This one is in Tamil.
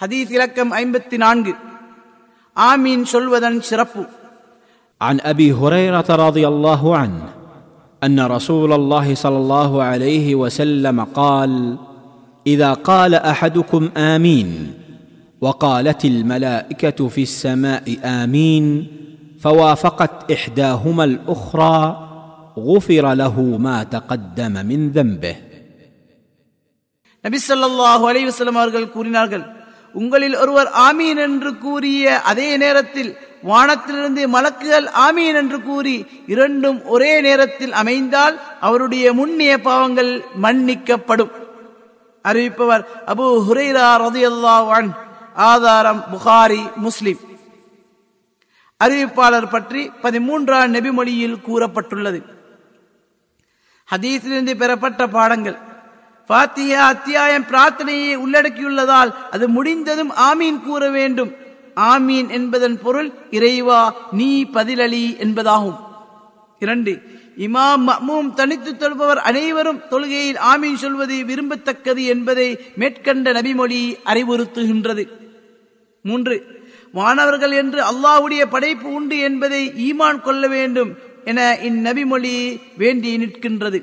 ஹதீஸ் இலக்கம் ஐம்பத்தி நான்கு ஆமீன் சொல்வதன் சிறப்பு عن ابي هريره رضي الله عنه ان رسول الله صلى الله عليه وسلم قال اذا قال احدكم امين وقالت الملائكه في السماء امين فوافقت احداهما الاخرى غفر له ما تقدم من ذنبه நபி ஸல்லல்லாஹு அலைஹி வஸல்லம் அவர்கள் கூறினார்கள் உங்களில் ஒருவர் ஆமீன் என்று கூறிய அதே நேரத்தில் வானத்திலிருந்து மலக்குகள் ஆமீன் என்று கூறி இரண்டும் ஒரே நேரத்தில் அமைந்தால் அவருடைய முன்னிய பாவங்கள் மன்னிக்கப்படும். அறிவிப்பவர் அபு ஹுரைரா ஆதாரம் புகாரி முஸ்லிம். அறிவிப்பாளர் பற்றி பதிமூன்றாம் நெபிமொழியில் கூறப்பட்டுள்ளது. ஹதீஸிலிருந்து பெறப்பட்ட பாடங்கள். பாத்தியா அத்தியாயம் பிரார்த்தனையை உள்ளடக்கியுள்ளதால் அது முடிந்ததும் ஆமீன் கூற வேண்டும். ஆமீன் என்பதன் பொருள் இறைவா நீ பதிலளி என்பதாகும். இரண்டு இமாம் மமும் தனித்து தொழுபவர் அனைவரும் தொழுகையில் ஆமீன் சொல்வது விரும்பத்தக்கது என்பதை மேற்கண்ட நபிமொழி அறிவுறுத்துகின்றது. மூன்று மாணவர்கள் என்று அல்லாஹ்வுடைய படைப்பு உண்டு என்பதை ஈமான் கொள்ள வேண்டும் என இந்நபிமொழி வேண்டி நிற்கின்றது.